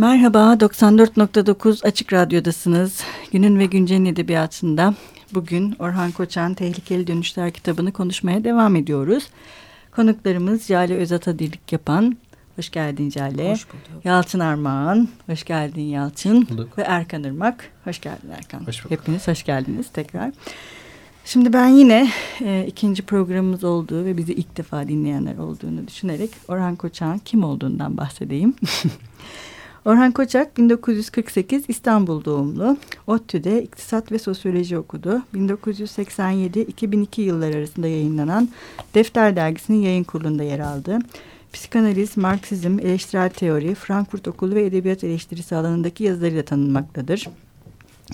Merhaba, 94.9 Açık Radyo'dasınız. Günün ve Güncel'in edebiyatında bugün Orhan Koçan Tehlikeli Dönüşler kitabını konuşmaya devam ediyoruz. Konuklarımız Jale Özatadilik yapan, hoş geldin Jale. Hoş bulduk. Yalçın Armağan, hoş geldin Yalçın. Bulduk. Ve Erkan Irmak, hoş geldin Erkan. Hoş bulduk. Hepiniz hoş geldiniz tekrar. Şimdi ben yine e, ikinci programımız olduğu ve bizi ilk defa dinleyenler olduğunu düşünerek Orhan Koçak'ın kim olduğundan bahsedeyim. Orhan Koçak 1948 İstanbul doğumlu. ODTÜ'de iktisat ve sosyoloji okudu. 1987-2002 yılları arasında yayınlanan Defter Dergisi'nin yayın kurulunda yer aldı. Psikanaliz, Marksizm, eleştirel teori, Frankfurt Okulu ve edebiyat eleştirisi alanındaki yazılarıyla tanınmaktadır.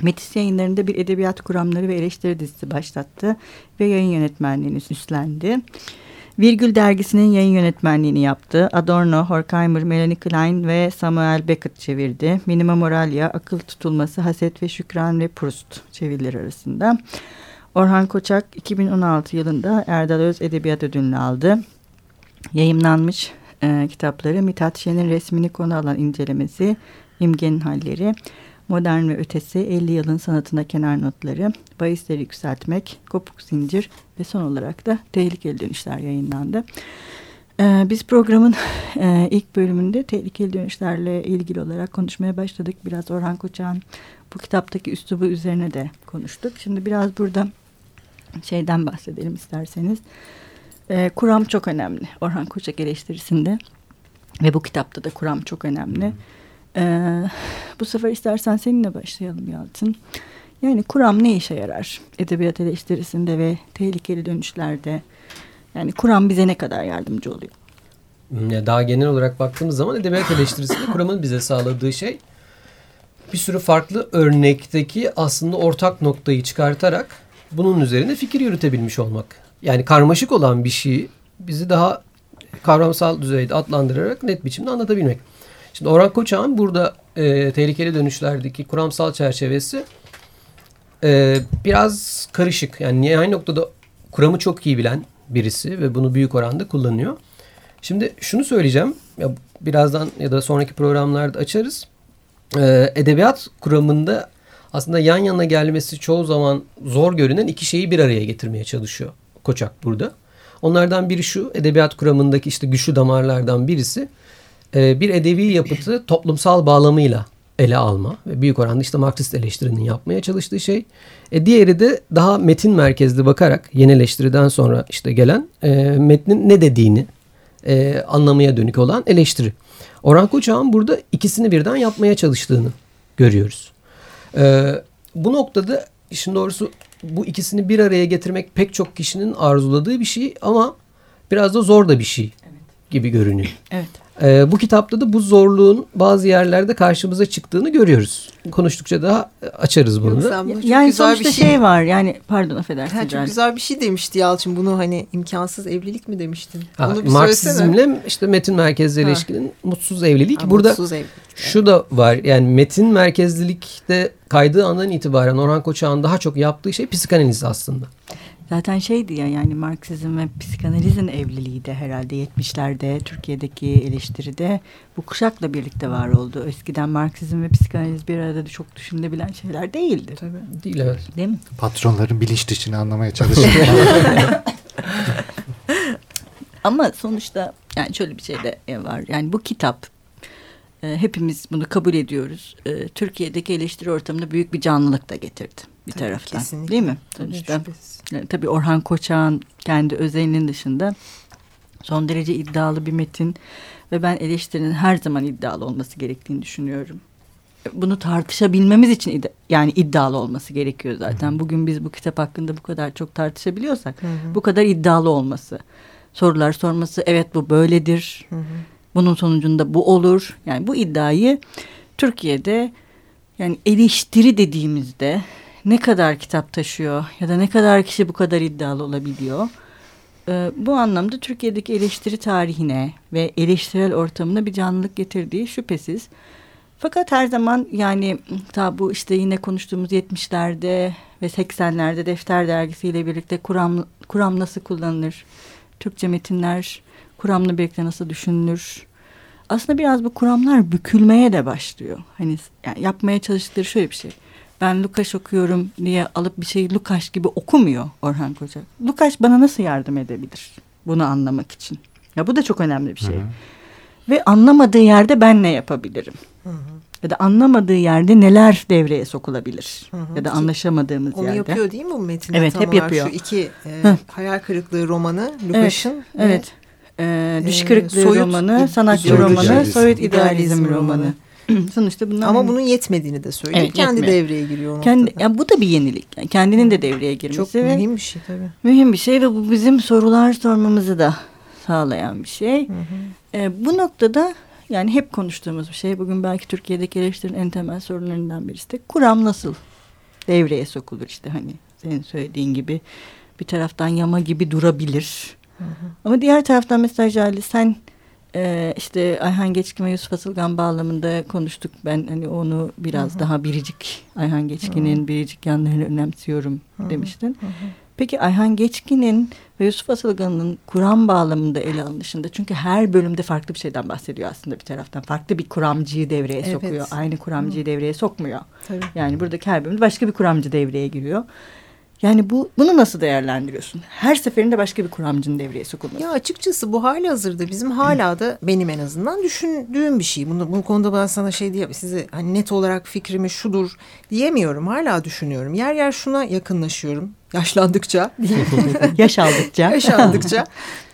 Metis yayınlarında bir edebiyat kuramları ve eleştiri dizisi başlattı ve yayın yönetmenliğini üstlendi. Virgül dergisinin yayın yönetmenliğini yaptı. Adorno, Horkheimer, Melanie Klein ve Samuel Beckett çevirdi. Minima Moralia, Akıl Tutulması, Haset ve Şükran ve Proust çevirileri arasında. Orhan Koçak 2016 yılında Erdal Öz Edebiyat Ödülünü aldı. Yayımlanmış e, kitapları Mithat Şen'in resmini konu alan incelemesi, İmgenin Halleri, Modern ve Ötesi, 50 yılın sanatına kenar notları, bahisleri yükseltmek, kopuk zincir ve son olarak da tehlikeli dönüşler yayınlandı. Ee, biz programın e, ilk bölümünde tehlikeli dönüşlerle ilgili olarak konuşmaya başladık. Biraz Orhan Koçak'ın bu kitaptaki üslubu üzerine de konuştuk. Şimdi biraz burada şeyden bahsedelim isterseniz. Ee, kuram çok önemli Orhan Koçak eleştirisinde ve bu kitapta da kuram çok önemli. Ee, bu sefer istersen seninle başlayalım Yalçın. Yani kuram ne işe yarar? Edebiyat eleştirisinde ve tehlikeli dönüşlerde. Yani kuram bize ne kadar yardımcı oluyor? Hmm, daha genel olarak baktığımız zaman edebiyat eleştirisinde kuramın bize sağladığı şey bir sürü farklı örnekteki aslında ortak noktayı çıkartarak bunun üzerine fikir yürütebilmiş olmak. Yani karmaşık olan bir şeyi bizi daha kavramsal düzeyde adlandırarak net biçimde anlatabilmek. Şimdi Orhan Koçak'ın burada e, tehlikeli dönüşlerdeki kuramsal çerçevesi e, biraz karışık. Yani aynı noktada kuramı çok iyi bilen birisi ve bunu büyük oranda kullanıyor. Şimdi şunu söyleyeceğim. Ya birazdan ya da sonraki programlarda açarız. E, edebiyat kuramında aslında yan yana gelmesi çoğu zaman zor görünen iki şeyi bir araya getirmeye çalışıyor Koçak burada. Onlardan biri şu edebiyat kuramındaki işte güçlü damarlardan birisi e, bir edebi yapıtı toplumsal bağlamıyla ele alma ve büyük oranda işte Marksist eleştirinin yapmaya çalıştığı şey. E, diğeri de daha metin merkezli bakarak yeni eleştiriden sonra işte gelen e, metnin ne dediğini e, anlamaya dönük olan eleştiri. Orhan Koçak'ın burada ikisini birden yapmaya çalıştığını görüyoruz. E, bu noktada işin doğrusu bu ikisini bir araya getirmek pek çok kişinin arzuladığı bir şey ama biraz da zor da bir şey gibi görünüyor. Evet. E, bu kitapta da bu zorluğun bazı yerlerde karşımıza çıktığını görüyoruz. Konuştukça daha açarız bunu da. Yani sonuçta bir şey... şey var yani pardon affedersin. Ha, çok güzel bir şey demişti Yalçın bunu hani imkansız evlilik mi demiştin? Ha, Onu bir Marksizmle işte metin merkezli ilişkinin mutsuz evlilik. Ha, Burada mutsuz evlilik. şu da var yani metin merkezlilikte kaydığı andan itibaren Orhan Koçak'ın daha çok yaptığı şey psikanaliz aslında. Zaten şeydi ya yani Marksizm ve psikanalizin evliliği de herhalde 70'lerde Türkiye'deki eleştiride bu kuşakla birlikte var oldu. Eskiden Marksizm ve psikanaliz bir arada da çok düşünülebilen şeyler değildi. Tabii. Değil evet. Değil mi? Patronların bilinç dışını anlamaya çalışıyor. Ama sonuçta yani şöyle bir şey de var. Yani bu kitap e, hepimiz bunu kabul ediyoruz. E, Türkiye'deki eleştiri ortamında büyük bir canlılık da getirdi bir tabii, taraftan. Kesinlikle. Değil mi? Sonuçta tabii, tabii Orhan Koçak'ın kendi özelinin dışında son derece iddialı bir metin ve ben eleştirinin her zaman iddialı olması gerektiğini düşünüyorum. Bunu tartışabilmemiz için yani iddialı olması gerekiyor zaten. Hı hı. Bugün biz bu kitap hakkında bu kadar çok tartışabiliyorsak hı hı. bu kadar iddialı olması, sorular sorması, evet bu böyledir. Hı hı. Bunun sonucunda bu olur. Yani bu iddiayı Türkiye'de yani eleştiri dediğimizde ne kadar kitap taşıyor ya da ne kadar kişi bu kadar iddialı olabiliyor. Ee, bu anlamda Türkiye'deki eleştiri tarihine ve eleştirel ortamına bir canlılık getirdiği şüphesiz. Fakat her zaman yani ta bu işte yine konuştuğumuz 70'lerde ve 80'lerde Defter dergisiyle birlikte kuram, kuram nasıl kullanılır? Türkçe metinler kuramla birlikte nasıl düşünülür? aslında biraz bu kuramlar bükülmeye de başlıyor. Hani yani yapmaya çalıştıkları şöyle bir şey. Ben Lukaş okuyorum diye alıp bir şeyi Lukaş gibi okumuyor Orhan Koçak. Lukaş bana nasıl yardım edebilir bunu anlamak için? Ya bu da çok önemli bir şey. Hı hı. Ve anlamadığı yerde ben ne yapabilirim? Hı hı. Ya da anlamadığı yerde neler devreye sokulabilir? Hı hı. Ya da anlaşamadığımız Onu yerde. yapıyor değil mi bu metinde? Evet, tam hep olarak yapıyor. Şu iki e, Hı. hayal kırıklığı romanı Lukas'ın. ve, Evet. Ee, Düş Ee, kırıklığı soyut romanı, sanatçı soyut romanı, idealizm. soyut idealizm romanı. romanı. Sonuçta bunlar Ama hani bunun yetmediğini de söylüyor. Evet, Kendi yetmiyor. devreye giriyor kendi, noktada. ya bu da bir yenilik. Yani kendinin de devreye girmesi Çok ve mühim bir şey tabii. mühim bir şey ve bu bizim sorular sormamızı da sağlayan bir şey. Hı hı. Ee, bu noktada yani hep konuştuğumuz bir şey. Bugün belki Türkiye'deki eleştirinin en temel sorunlarından birisi de kuram nasıl devreye sokulur işte hani senin söylediğin gibi bir taraftan yama gibi durabilir. Hı hı. Ama diğer taraftan mesela Jali sen e, işte Ayhan Geçkin ve Yusuf Asılgan bağlamında konuştuk. Ben hani onu biraz Hı hı. daha biricik Ayhan Geçkin'in biricik yanlarını önemsiyorum Hı hı. demiştin. Hı hı. Peki Ayhan Geçkin'in ve Yusuf Asılgan'ın kuram bağlamında ele alınışında çünkü her bölümde farklı bir şeyden bahsediyor aslında bir taraftan. Farklı bir kuramcıyı devreye Evet. sokuyor. Aynı kuramcıyı devreye sokmuyor. Tabii. Yani buradaki her bölümde başka bir kuramcı devreye giriyor. Yani bu bunu nasıl değerlendiriyorsun? Her seferinde başka bir kuramcının devreye sokulması. Ya açıkçası bu hali hazırda bizim hala da benim en azından düşündüğüm bir şey. Bunu, bu konuda ben sana şey diye size hani net olarak fikrimi şudur diyemiyorum. Hala düşünüyorum. Yer yer şuna yakınlaşıyorum. Yaşlandıkça diyeyim. Yaş aldıkça. yaşandıkça.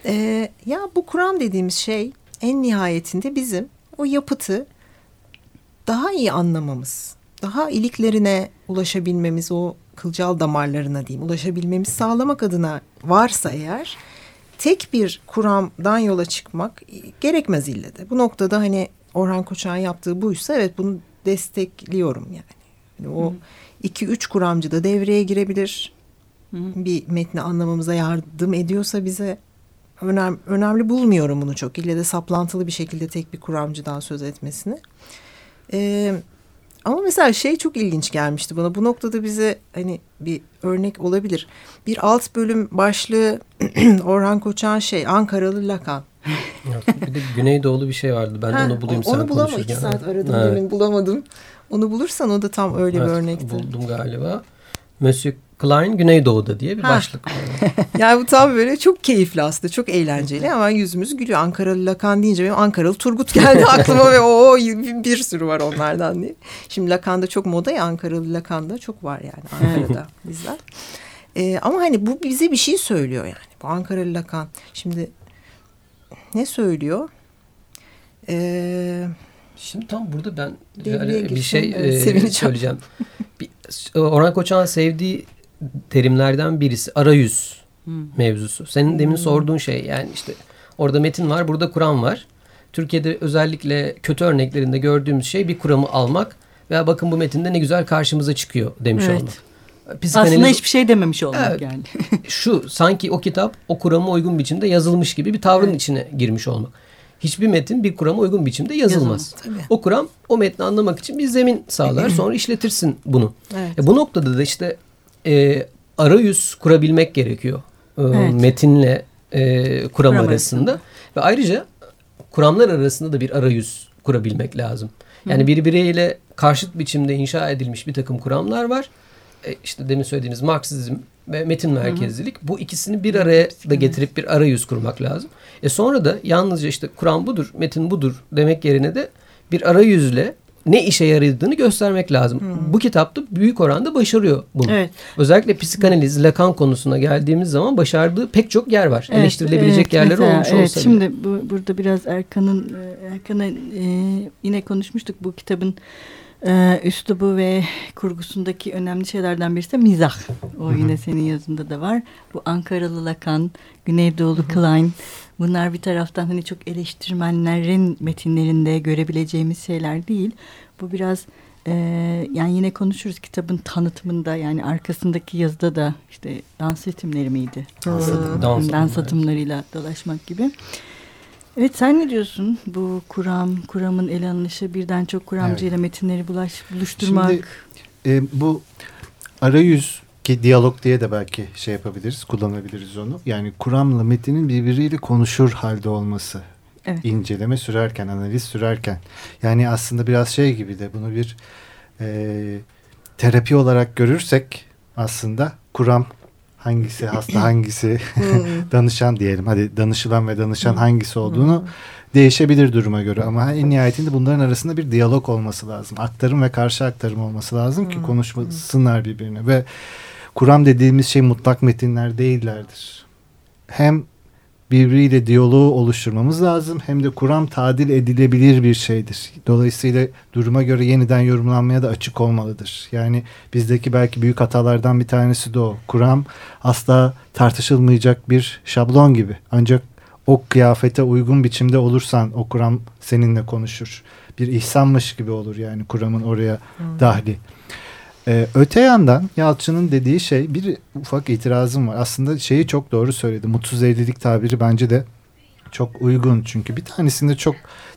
Ee, ya bu kuram dediğimiz şey en nihayetinde bizim o yapıtı daha iyi anlamamız, daha iliklerine ulaşabilmemiz, o kılcal damarlarına diyeyim ulaşabilmemiz sağlamak adına varsa eğer tek bir kuramdan yola çıkmak gerekmez ille de. Bu noktada hani Orhan Koçak'ın yaptığı buysa evet bunu destekliyorum yani. yani o iki üç kuramcı da devreye girebilir bir metni anlamamıza yardım ediyorsa bize önem, önemli bulmuyorum bunu çok. İlle de saplantılı bir şekilde tek bir kuramcıdan söz etmesini. Ee, ama mesela şey çok ilginç gelmişti bana. Bu noktada bize hani bir örnek olabilir. Bir alt bölüm başlığı Orhan Koçan şey Ankaralı Lakan. Bir de Güneydoğulu bir şey vardı. Ben de Ha, onu bulayım sen Onu bulamam. konuşurken. iki saat aradım Evet. demin bulamadım. Onu bulursan o da tam öyle bir Evet, örnekti. Buldum galiba. Monsieur Klein Güneydoğu'da diye bir Ha. başlık. Yani bu tam böyle çok keyifli aslında. Çok eğlenceli. Hemen yüzümüz gülüyor. Ankaralı Lakan deyince benim Ankaralı Turgut geldi aklıma ve o bir sürü var onlardan diye. Şimdi Lakan'da çok moda ya Ankaralı Lakan'da çok var yani Ankara'da bizler. Ee, ama hani bu bize bir şey söylüyor yani. Bu Ankaralı Lakan. Şimdi ne söylüyor? Ee, Şimdi tam burada ben yani bir şey e, söyleyeceğim. Orhan Koçak'ın sevdiği terimlerden birisi arayüz mevzusu. Senin demin sorduğun şey yani işte orada metin var, burada Kur'an var. Türkiye'de özellikle kötü örneklerinde gördüğümüz şey bir kuramı almak veya bakın bu metinde ne güzel karşımıza çıkıyor demiş Evet. olmak. Aslında hiçbir şey dememiş olmak Evet. yani. şu sanki o kitap o kurama uygun biçimde yazılmış gibi bir tavrın içine girmiş olmak. Hiçbir metin bir kurama uygun biçimde yazılmaz. Tabii. O kuram o metni anlamak için bir zemin sağlar. Sonra işletirsin bunu. Evet. E, bu noktada da işte e, arayüz kurabilmek gerekiyor. E, Evet. Metinle e, kuram Kuram arasında. Ve ayrıca kuramlar arasında da bir arayüz kurabilmek lazım. Yani birbiriyle karşıt biçimde inşa edilmiş bir takım kuramlar var. E, işte demin söylediğiniz Marksizm ve metin merkezlilik. Bu ikisini bir araya da getirip bir arayüz kurmak lazım. E sonra da yalnızca işte Kur'an budur, metin budur demek yerine de bir arayüzle ne işe yaradığını göstermek lazım. Bu kitapta büyük oranda başarıyor bunu. Evet. Özellikle psikanaliz, Lacan konusuna geldiğimiz zaman başardığı pek çok yer var. Evet, Eleştirilebilecek evet, yerleri mesela, olmuş evet, olsa bile. Şimdi bu, burada biraz Erkan'ın e, Erkan'a e, yine konuşmuştuk bu kitabın e, üslubu ve kurgusundaki önemli şeylerden birisi de mizah. O yine senin yazında da var. Bu Ankaralı Lakan, Güneydoğulu Klein bunlar bir taraftan hani çok eleştirmenlerin metinlerinde görebileceğimiz şeyler değil. Bu biraz e, yani yine konuşuruz kitabın tanıtımında yani arkasındaki yazıda da işte dans ritimleri miydi? Dans, Dans, dans ritimleri. atımlarıyla dolaşmak gibi. Evet sen ne diyorsun? Bu kuram, kuramın ele alınışı birden çok kuramcıyla metinleri bulaş, buluşturmak. Şimdi e, bu arayüz ki diyalog diye de belki şey yapabiliriz, kullanabiliriz onu. Yani kuramla metinin birbiriyle konuşur halde olması Evet. inceleme sürerken, analiz sürerken. Yani aslında biraz şey gibi de bunu bir e, terapi olarak görürsek aslında kuram hangisi hasta hangisi danışan diyelim. Hadi danışılan ve danışan hangisi olduğunu değişebilir duruma göre ama en nihayetinde bunların arasında bir diyalog olması lazım. Aktarım ve karşı aktarım olması lazım ki konuşmasınlar birbirine ve kuram dediğimiz şey mutlak metinler değillerdir. Hem birbiriyle diyaloğu oluşturmamız lazım hem de kuram tadil edilebilir bir şeydir. Dolayısıyla duruma göre yeniden yorumlanmaya da açık olmalıdır. Yani bizdeki belki büyük hatalardan bir tanesi de o. Kuram asla tartışılmayacak bir şablon gibi. Ancak o kıyafete uygun biçimde olursan o kuram seninle konuşur. Bir ihsanmış gibi olur yani kuramın oraya dahli. Ee, öte yandan Yalçın'ın dediği şey bir ufak itirazım var. Aslında şeyi çok doğru söyledi. Mutsuz evlilik tabiri bence de çok uygun. Çünkü bir tanesinde çok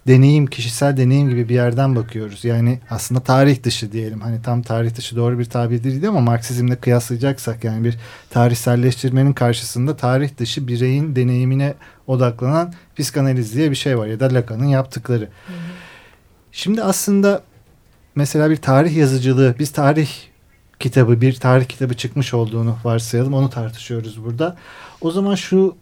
deneyim, kişisel deneyim gibi bir yerden bakıyoruz. Yani aslında tarih dışı diyelim. Hani tam tarih dışı doğru bir tabir değil ama Marksizmle kıyaslayacaksak yani bir tarihselleştirmenin karşısında tarih dışı bireyin deneyimine odaklanan psikanaliz diye bir şey var ya da Lacan'ın yaptıkları. Şimdi aslında mesela bir tarih yazıcılığı, biz tarih kitabı, bir tarih kitabı çıkmış olduğunu varsayalım. Onu tartışıyoruz burada. O zaman şu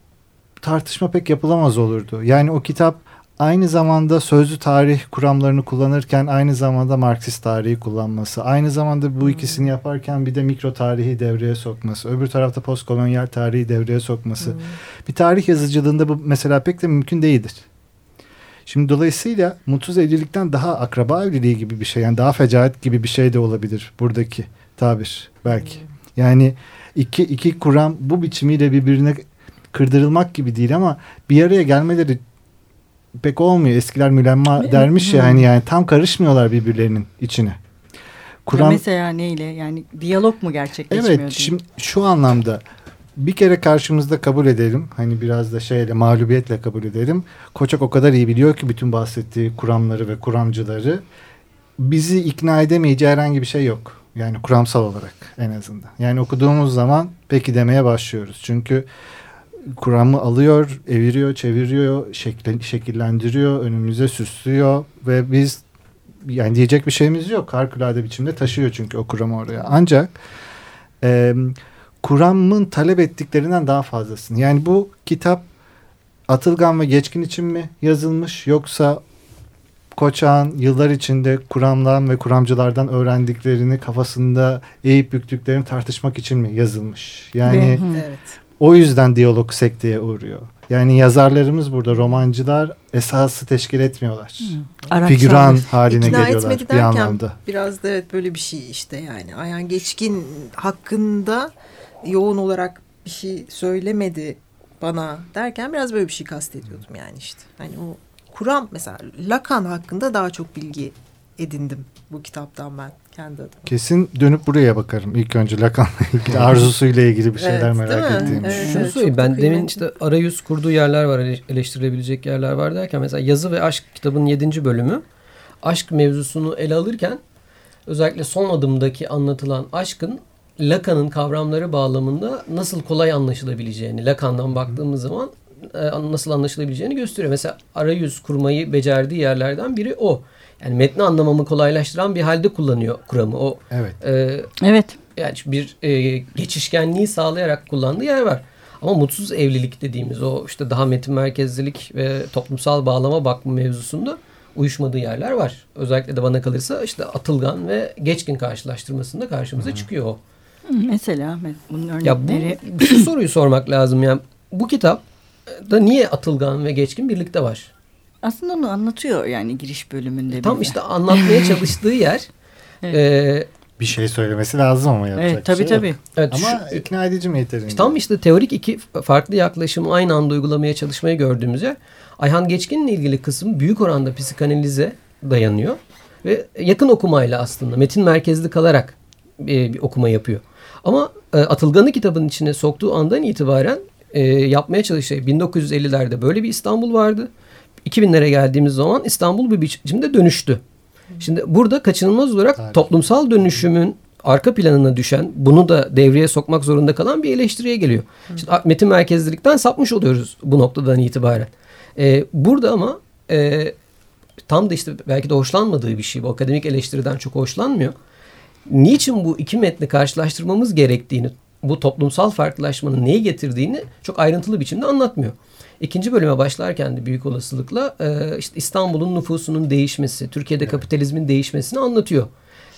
tartışma pek yapılamaz olurdu. Yani o kitap aynı zamanda sözlü tarih kuramlarını kullanırken aynı zamanda Marksist tarihi kullanması, aynı zamanda bu ikisini yaparken bir de mikro tarihi devreye sokması, öbür tarafta postkolonyal tarihi devreye sokması. Hmm. Bir tarih yazıcılığında bu mesela pek de mümkün değildir. Şimdi dolayısıyla mutsuz evlilikten daha akraba evliliği gibi bir şey yani daha fecaat gibi bir şey de olabilir buradaki tabir belki. Yani iki, iki kuram bu biçimiyle birbirine kırdırılmak gibi değil ama bir araya gelmeleri pek olmuyor. Eskiler mülemma dermiş ya hani yani tam karışmıyorlar birbirlerinin içine. Kuram, ya mesela neyle yani diyalog mu gerçekleşmiyor? Evet şimdi şu anlamda bir kere karşımızda kabul edelim. Hani biraz da şeyle mağlubiyetle kabul edelim. Koçak o kadar iyi biliyor ki bütün bahsettiği kuramları ve kuramcıları. Bizi ikna edemeyeceği herhangi bir şey yok. Yani kuramsal olarak en azından. Yani okuduğumuz zaman peki demeye başlıyoruz. Çünkü kuramı alıyor, eviriyor, çeviriyor, şekil, şekillendiriyor, önümüze süslüyor ve biz yani diyecek bir şeyimiz yok. Harikulade biçimde taşıyor çünkü o kuramı oraya. Ancak e, kuramın talep ettiklerinden daha fazlasını. Yani bu kitap Atılgan ve Geçkin için mi yazılmış yoksa Koçak'ın yıllar içinde kuramdan ve kuramcılardan öğrendiklerini kafasında eğip büktüklerini tartışmak için mi yazılmış? Yani evet. o yüzden diyalog sekteye uğruyor. Yani yazarlarımız burada romancılar esası teşkil etmiyorlar. Hı. Figüran haline İkna geliyorlar bir anlamda. Biraz da evet böyle bir şey işte yani. Ayhan Geçkin hakkında yoğun olarak bir şey söylemedi bana derken biraz böyle bir şey kastediyordum yani işte. Hani o kuram mesela Lacan hakkında daha çok bilgi edindim bu kitaptan ben kendi adıma. Kesin dönüp buraya bakarım. İlk önce Lacan'la ilgili arzusuyla ilgili bir şeyler evet, merak ettiğim. Evet, Şunu evet, söyleyeyim ben demin işte arayüz kurduğu yerler var eleştirilebilecek yerler var derken mesela Yazı ve Aşk kitabının yedinci bölümü aşk mevzusunu ele alırken özellikle son adımdaki anlatılan aşkın Lacan'ın kavramları bağlamında nasıl kolay anlaşılabileceğini Lacan'dan baktığımız zaman e, nasıl anlaşılabileceğini gösteriyor. Mesela arayüz kurmayı becerdiği yerlerden biri o. Yani metni anlamamı kolaylaştıran bir halde kullanıyor kuramı. O Evet. E, evet. Yani bir e, geçişkenliği sağlayarak kullandığı yer var. Ama mutsuz evlilik dediğimiz o işte daha metin merkezlilik ve toplumsal bağlama bakma mevzusunda uyuşmadığı yerler var. Özellikle de bana kalırsa işte Atılgan ve Geçkin karşılaştırmasında karşımıza Hı. çıkıyor o. Mesela bunun örnekleri. Ya bu, şu soruyu sormak lazım. Yani bu kitap da niye Atılgan ve Geçkin birlikte var? Aslında onu anlatıyor yani giriş bölümünde. Tam bize. işte anlatmaya çalıştığı yer. evet. e, bir şey söylemesi lazım ama yapacak evet, tabii, şey tabii. Evet, ama şu, ikna edici mi yeterince? Tam işte teorik iki farklı yaklaşımı aynı anda uygulamaya çalışmayı gördüğümüz yer. Ayhan Geçkin'le ilgili kısım büyük oranda psikanalize dayanıyor. Ve yakın okumayla aslında metin merkezli kalarak bir okuma yapıyor. Ama e, Atılgan'ı kitabın içine soktuğu andan itibaren e, yapmaya çalıştığı 1950'lerde böyle bir İstanbul vardı. 2000'lere geldiğimiz zaman İstanbul bir biçimde dönüştü. Şimdi burada kaçınılmaz olarak evet. toplumsal dönüşümün arka planına düşen, bunu da devreye sokmak zorunda kalan bir eleştiriye geliyor. Şimdi metin merkezlilikten sapmış oluyoruz bu noktadan itibaren. E, burada ama e, tam da işte belki de hoşlanmadığı bir şey bu akademik eleştiriden çok hoşlanmıyor. Niçin bu iki metni karşılaştırmamız gerektiğini bu toplumsal farklılaşmanın neyi getirdiğini çok ayrıntılı biçimde anlatmıyor. İkinci bölüme başlarken de büyük olasılıkla e, işte İstanbul'un nüfusunun değişmesi, Türkiye'de kapitalizmin değişmesini anlatıyor.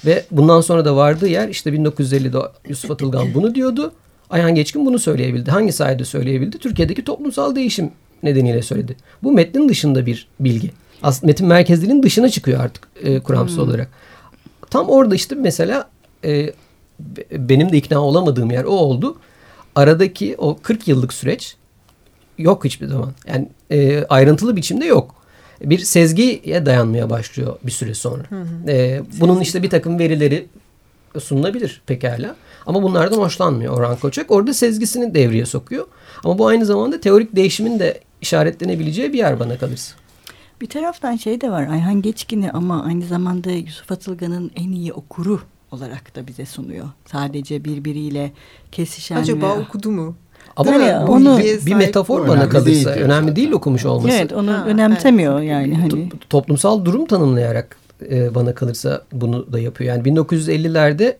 Ve bundan sonra da vardığı yer işte 1950'de Yusuf Atılgan bunu diyordu. Ayhan Geçkin bunu söyleyebildi. Hangi sayede söyleyebildi? Türkiye'deki toplumsal değişim nedeniyle söyledi. Bu metnin dışında bir bilgi. Aslında metin merkezliğinin dışına çıkıyor artık e, kuramsal hmm. olarak. Tam orada işte mesela e, benim de ikna olamadığım yer o oldu. Aradaki o 40 yıllık süreç yok hiçbir zaman. Yani e, ayrıntılı biçimde yok. Bir sezgiye dayanmaya başlıyor bir süre sonra. Hı hı. E, bunun işte bir takım verileri sunulabilir pekala. Ama bunlardan hoşlanmıyor Orhan Koçak. Orada sezgisini devreye sokuyor. Ama bu aynı zamanda teorik değişimin de işaretlenebileceği bir yer bana kalırsa. Bir taraftan şey de var Ayhan Geçkin'i ama aynı zamanda Yusuf Atılgan'ın en iyi okuru olarak da bize sunuyor. Sadece birbiriyle kesişen Acaba ve... okudu mu? Ama yani onu bir, bir metafor bana kalırsa değil önemli değil okumuş olması. Evet onu ha, önemsemiyor evet. yani hani. Toplumsal durum tanımlayarak e, bana kalırsa bunu da yapıyor. Yani 1950'lerde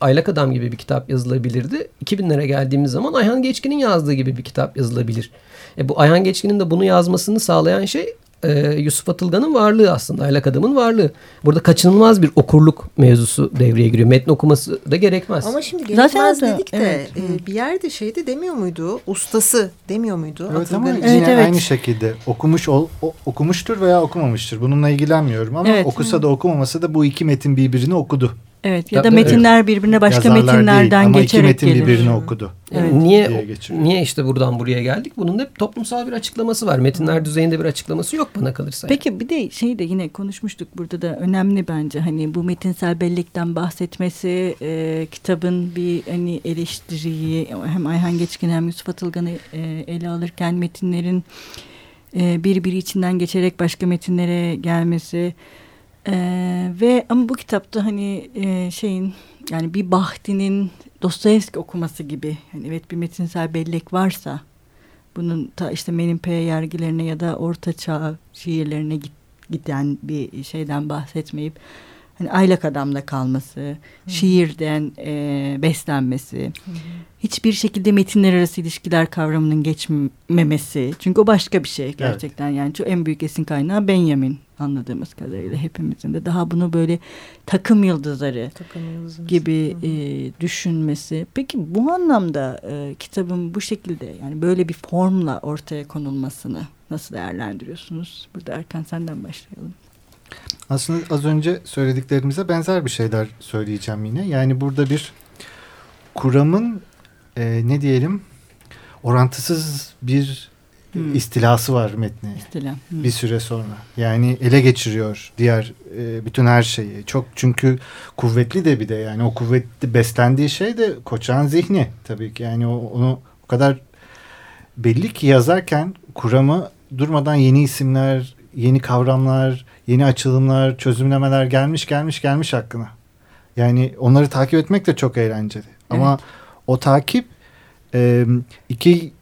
Aylak Adam gibi bir kitap yazılabilirdi. 2000'lere geldiğimiz zaman Ayhan Geçkin'in yazdığı gibi bir kitap yazılabilir. E, bu Ayhan Geçkin'in de bunu yazmasını sağlayan şey e, Yusuf Atılgan'ın varlığı aslında. Aylak Adam'ın varlığı. Burada kaçınılmaz bir okurluk mevzusu devreye giriyor. Metn okuması da gerekmez. Ama şimdi gerekmez Zaten dedik de evet. e, bir yerde şeyde demiyor muydu? Ustası demiyor muydu? Evet ama evet, yine evet. aynı şekilde okumuş ol, o, okumuştur veya okumamıştır. Bununla ilgilenmiyorum ama evet. okusa da okumaması da bu iki metin birbirini okudu. Evet ya da metinler birbirine başka Yazarlar metinlerden değil, ama geçerek iki metin birbirini okudu. Evet. Niye niye işte buradan buraya geldik? Bunun da toplumsal bir açıklaması var. Metinler düzeyinde bir açıklaması yok bana kalırsa. Peki bir de şey de yine konuşmuştuk burada da önemli bence hani bu metinsel bellekten bahsetmesi e, kitabın bir hani eleştiriyi hem Ayhan Geçkin hem Yusuf Atılgan'ı e, ele alırken metinlerin e, birbiri içinden geçerek başka metinlere gelmesi ee, ve ama bu kitapta hani e, şeyin yani bir Bahti'nin Dostoyevski okuması gibi hani evet bir metinsel bellek varsa bunun ta işte Menimpe yergilerine ya da Orta Çağ şiirlerine giden bir şeyden bahsetmeyip hani aylak adamda kalması, Hı. şiirden e, beslenmesi, Hı. hiçbir şekilde metinler arası ilişkiler kavramının geçmemesi. Çünkü o başka bir şey gerçekten. Evet. Yani çok en büyük esin kaynağı Benjamin anladığımız kadarıyla hepimizin de daha bunu böyle takım yıldızları takım gibi e, düşünmesi. Peki bu anlamda e, kitabın bu şekilde yani böyle bir formla ortaya konulmasını nasıl değerlendiriyorsunuz? Burada Erkan senden başlayalım. Aslında az önce söylediklerimize benzer bir şeyler söyleyeceğim yine. Yani burada bir kuramın e, ne diyelim orantısız bir hmm. istilası var metni. İstila. Hmm. Bir süre sonra. Yani ele geçiriyor diğer e, bütün her şeyi. Çok çünkü kuvvetli de bir de yani o kuvvetli beslendiği şey de koçan zihni tabii ki. Yani o, onu o kadar belli ki yazarken kuramı durmadan yeni isimler, yeni kavramlar, yeni açılımlar, çözümlemeler gelmiş gelmiş gelmiş hakkına. Yani onları takip etmek de çok eğlenceli. Evet. Ama o takip e, iki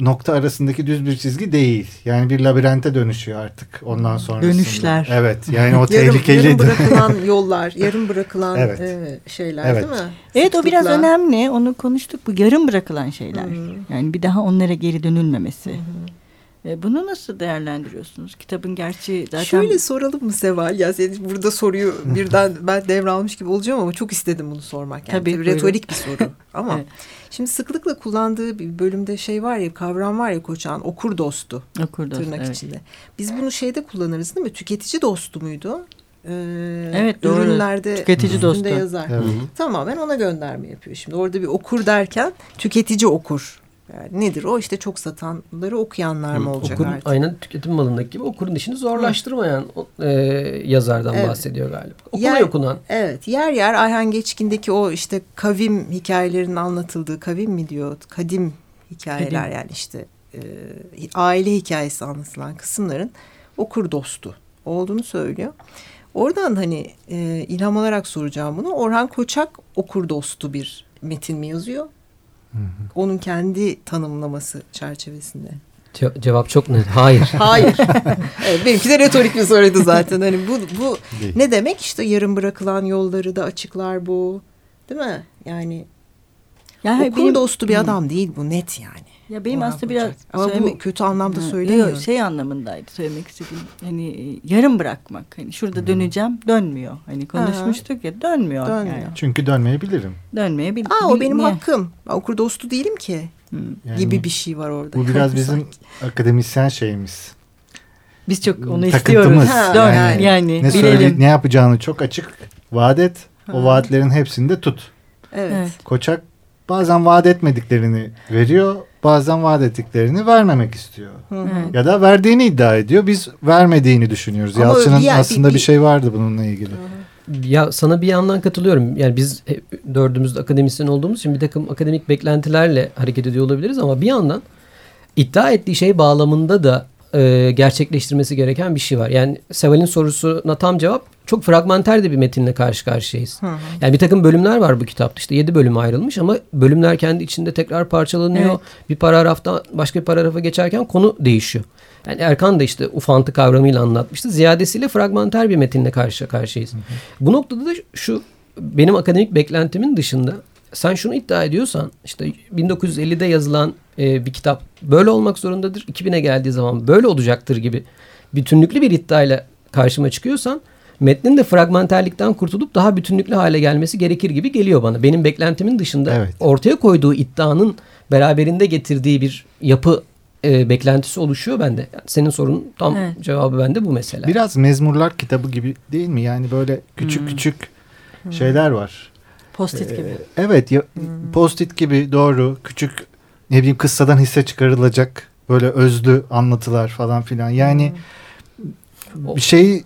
nokta arasındaki düz bir çizgi değil. Yani bir labirente dönüşüyor artık ondan sonra. Dönüşler. Evet yani o tehlikeli. yarım bırakılan yollar, yarım bırakılan evet. e, şeyler evet. değil mi? Evet Sıklıkla. o biraz önemli. Onu konuştuk. Bu yarım bırakılan şeyler. Hı-hı. Yani bir daha onlara geri dönülmemesi. Hı-hı. E, bunu nasıl değerlendiriyorsunuz? Kitabın gerçi zaten... Şöyle soralım mı Seval? Ya senin burada soruyu birden ben devralmış gibi olacağım ama çok istedim bunu sormak. Yani tabii, tabii retorik bir soru. Ama evet. şimdi sıklıkla kullandığı bir bölümde şey var ya kavram var ya Koçan okur dostu. Okur dostu tırnak evet. içinde. Biz bunu şeyde kullanırız değil mi? Tüketici dostu muydu? Ee, evet doğru. Ürünlerde tüketici dostu. yazar. Evet. Tamamen ona gönderme yapıyor. Şimdi orada bir okur derken tüketici okur yani nedir o? işte çok satanları okuyanlar mı olacak okurun, artık? Aynen tüketim malındaki gibi okurun işini zorlaştırmayan e, yazardan evet. bahsediyor galiba. Okuma yer, okunan. Evet. Yer yer Ayhan Geçkin'deki o işte kavim hikayelerinin anlatıldığı kavim mi diyor? Kadim hikayeler kadim. yani işte e, aile hikayesi anlatılan kısımların okur dostu olduğunu söylüyor. Oradan hani e, ilham alarak soracağım bunu. Orhan Koçak okur dostu bir metin mi yazıyor? Hı hı. Onun kendi tanımlaması çerçevesinde. Ce- cevap çok net. Hayır. Hayır. evet, benimki de retorik bir soruydu zaten. Hani bu bu Değil. ne demek işte yarım bırakılan yolları da açıklar bu. Değil mi? Yani Yani okur benim, dostu bir adam değil bu net yani. Ya benim aslında biraz. Ama söylemek- bu kötü anlamda Ha, söylemiyorum. yok, şey anlamındaydı söylemek istediğim. Hani e, yarım bırakmak. Hani şurada döneceğim dönmüyor. Hani konuşmuştuk ya dönmüyor. Dönmüyor. Yani. Çünkü dönmeyebilirim. Dönmeyebilir. Aa o benim Niye? hakkım. Ben okur dostu değilim ki. Hı. Yani gibi bir şey var orada. Bu biraz bizim akademisyen şeyimiz. Biz çok onu Takıntımız. istiyoruz. Ha, Dön yani. yani, Ne bilelim. söyle, ne yapacağını çok açık vaat et. O Ha. vaatlerin hepsini de tut. Evet. Evet. Koçak bazen vaat etmediklerini veriyor, bazen vaat ettiklerini vermemek istiyor. Hı hı. Evet. Ya da verdiğini iddia ediyor. Biz vermediğini düşünüyoruz. Ama Yalçın'ın bir- aslında bir- bir, şey vardı bununla ilgili. Ya sana bir yandan katılıyorum. Yani biz dördümüz de akademisyen olduğumuz için bir takım akademik beklentilerle hareket ediyor olabiliriz ama bir yandan iddia ettiği şey bağlamında da e, gerçekleştirmesi gereken bir şey var. Yani Seval'in sorusuna tam cevap çok fragmenter de bir metinle karşı karşıyayız. Hı hı. Yani bir takım bölümler var bu kitapta. İşte yedi bölüm ayrılmış ama bölümler kendi içinde tekrar parçalanıyor. Evet. Bir paragraftan başka bir paragrafa geçerken konu değişiyor. Yani Erkan da işte ufantı kavramıyla anlatmıştı. Ziyadesiyle fragmenter bir metinle karşı karşıyayız. Bu noktada da şu benim akademik beklentimin dışında sen şunu iddia ediyorsan işte 1950'de yazılan e, bir kitap böyle olmak zorundadır. 2000'e geldiği zaman böyle olacaktır gibi bütünlüklü bir iddiayla karşıma çıkıyorsan metnin de fragmenterlikten kurtulup daha bütünlüklü hale gelmesi gerekir gibi geliyor bana. Benim beklentimin dışında Evet. ortaya koyduğu iddianın beraberinde getirdiği bir yapı e, beklentisi oluşuyor bende. Yani senin sorunun tam Evet. cevabı bende bu mesela. Biraz mezmurlar kitabı gibi değil mi? Yani böyle küçük Hmm. küçük şeyler var. Post-it gibi. Ee, evet ya, post-it gibi doğru küçük ne bileyim kıssadan hisse çıkarılacak böyle özlü anlatılar falan filan. Yani O- bir şey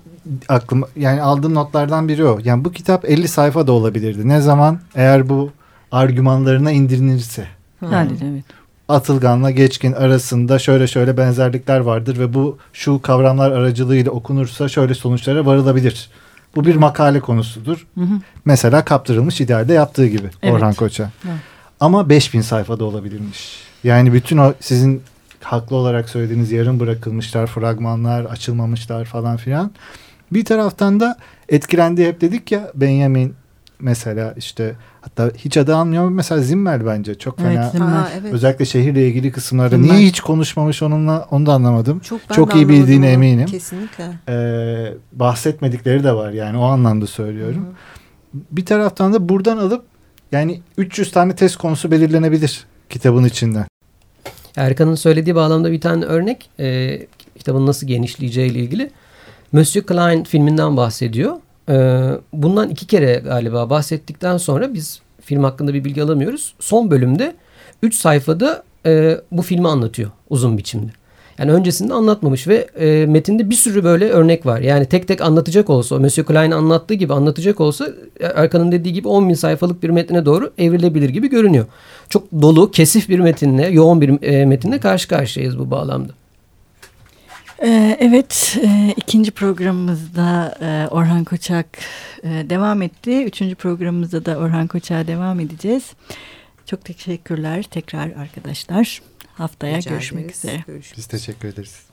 aklıma yani aldığım notlardan biri o. Yani bu kitap 50 sayfa da olabilirdi. Ne zaman eğer bu argümanlarına indirilirse. Yani evet. Atılgan'la Geçkin arasında şöyle şöyle benzerlikler vardır ve bu şu kavramlar aracılığıyla okunursa şöyle sonuçlara varılabilir. Bu bir makale konusudur. Hı hı. Mesela kaptırılmış idealde yaptığı gibi Evet. Orhan Koç'a. Evet. Ama 5000 sayfada olabilirmiş. Yani bütün o sizin haklı olarak söylediğiniz yarım bırakılmışlar, fragmanlar, açılmamışlar falan filan. Bir taraftan da etkilendi hep dedik ya Benjamin mesela işte hatta hiç adı anmıyor mesela Zimmel bence çok Evet, fena. Zimmel. Aa, evet. Özellikle şehirle ilgili kısımlarda Zimmel. niye hiç konuşmamış onunla onu da anlamadım. Çok, ben Çok de iyi bildiğine onu. eminim. Kesinlikle. Ee, bahsetmedikleri de var yani o anlamda söylüyorum. Bir taraftan da buradan alıp yani 300 tane test konusu belirlenebilir kitabın içinden. Erkan'ın söylediği bağlamda bir tane örnek e, kitabın nasıl genişleyeceği ile ilgili. Monsieur Klein filminden bahsediyor. E, bundan iki kere galiba bahsettikten sonra biz film hakkında bir bilgi alamıyoruz. Son bölümde 3 sayfada e, bu filmi anlatıyor uzun biçimde. Yani öncesinde anlatmamış ve e, metinde bir sürü böyle örnek var. Yani tek tek anlatacak olsa, Monsieur Klein anlattığı gibi anlatacak olsa Erkan'ın dediği gibi 10 bin sayfalık bir metne doğru evrilebilir gibi görünüyor. Çok dolu, kesif bir metinle, yoğun bir e, metinle karşı karşıyayız bu bağlamda. Ee, evet, e, ikinci programımızda e, Orhan Koçak e, devam etti. Üçüncü programımızda da Orhan Koçak'a devam edeceğiz. Çok teşekkürler tekrar arkadaşlar. Haftaya Rica görüşmek ederiz. üzere. Görüşmek Biz teşekkür ederiz.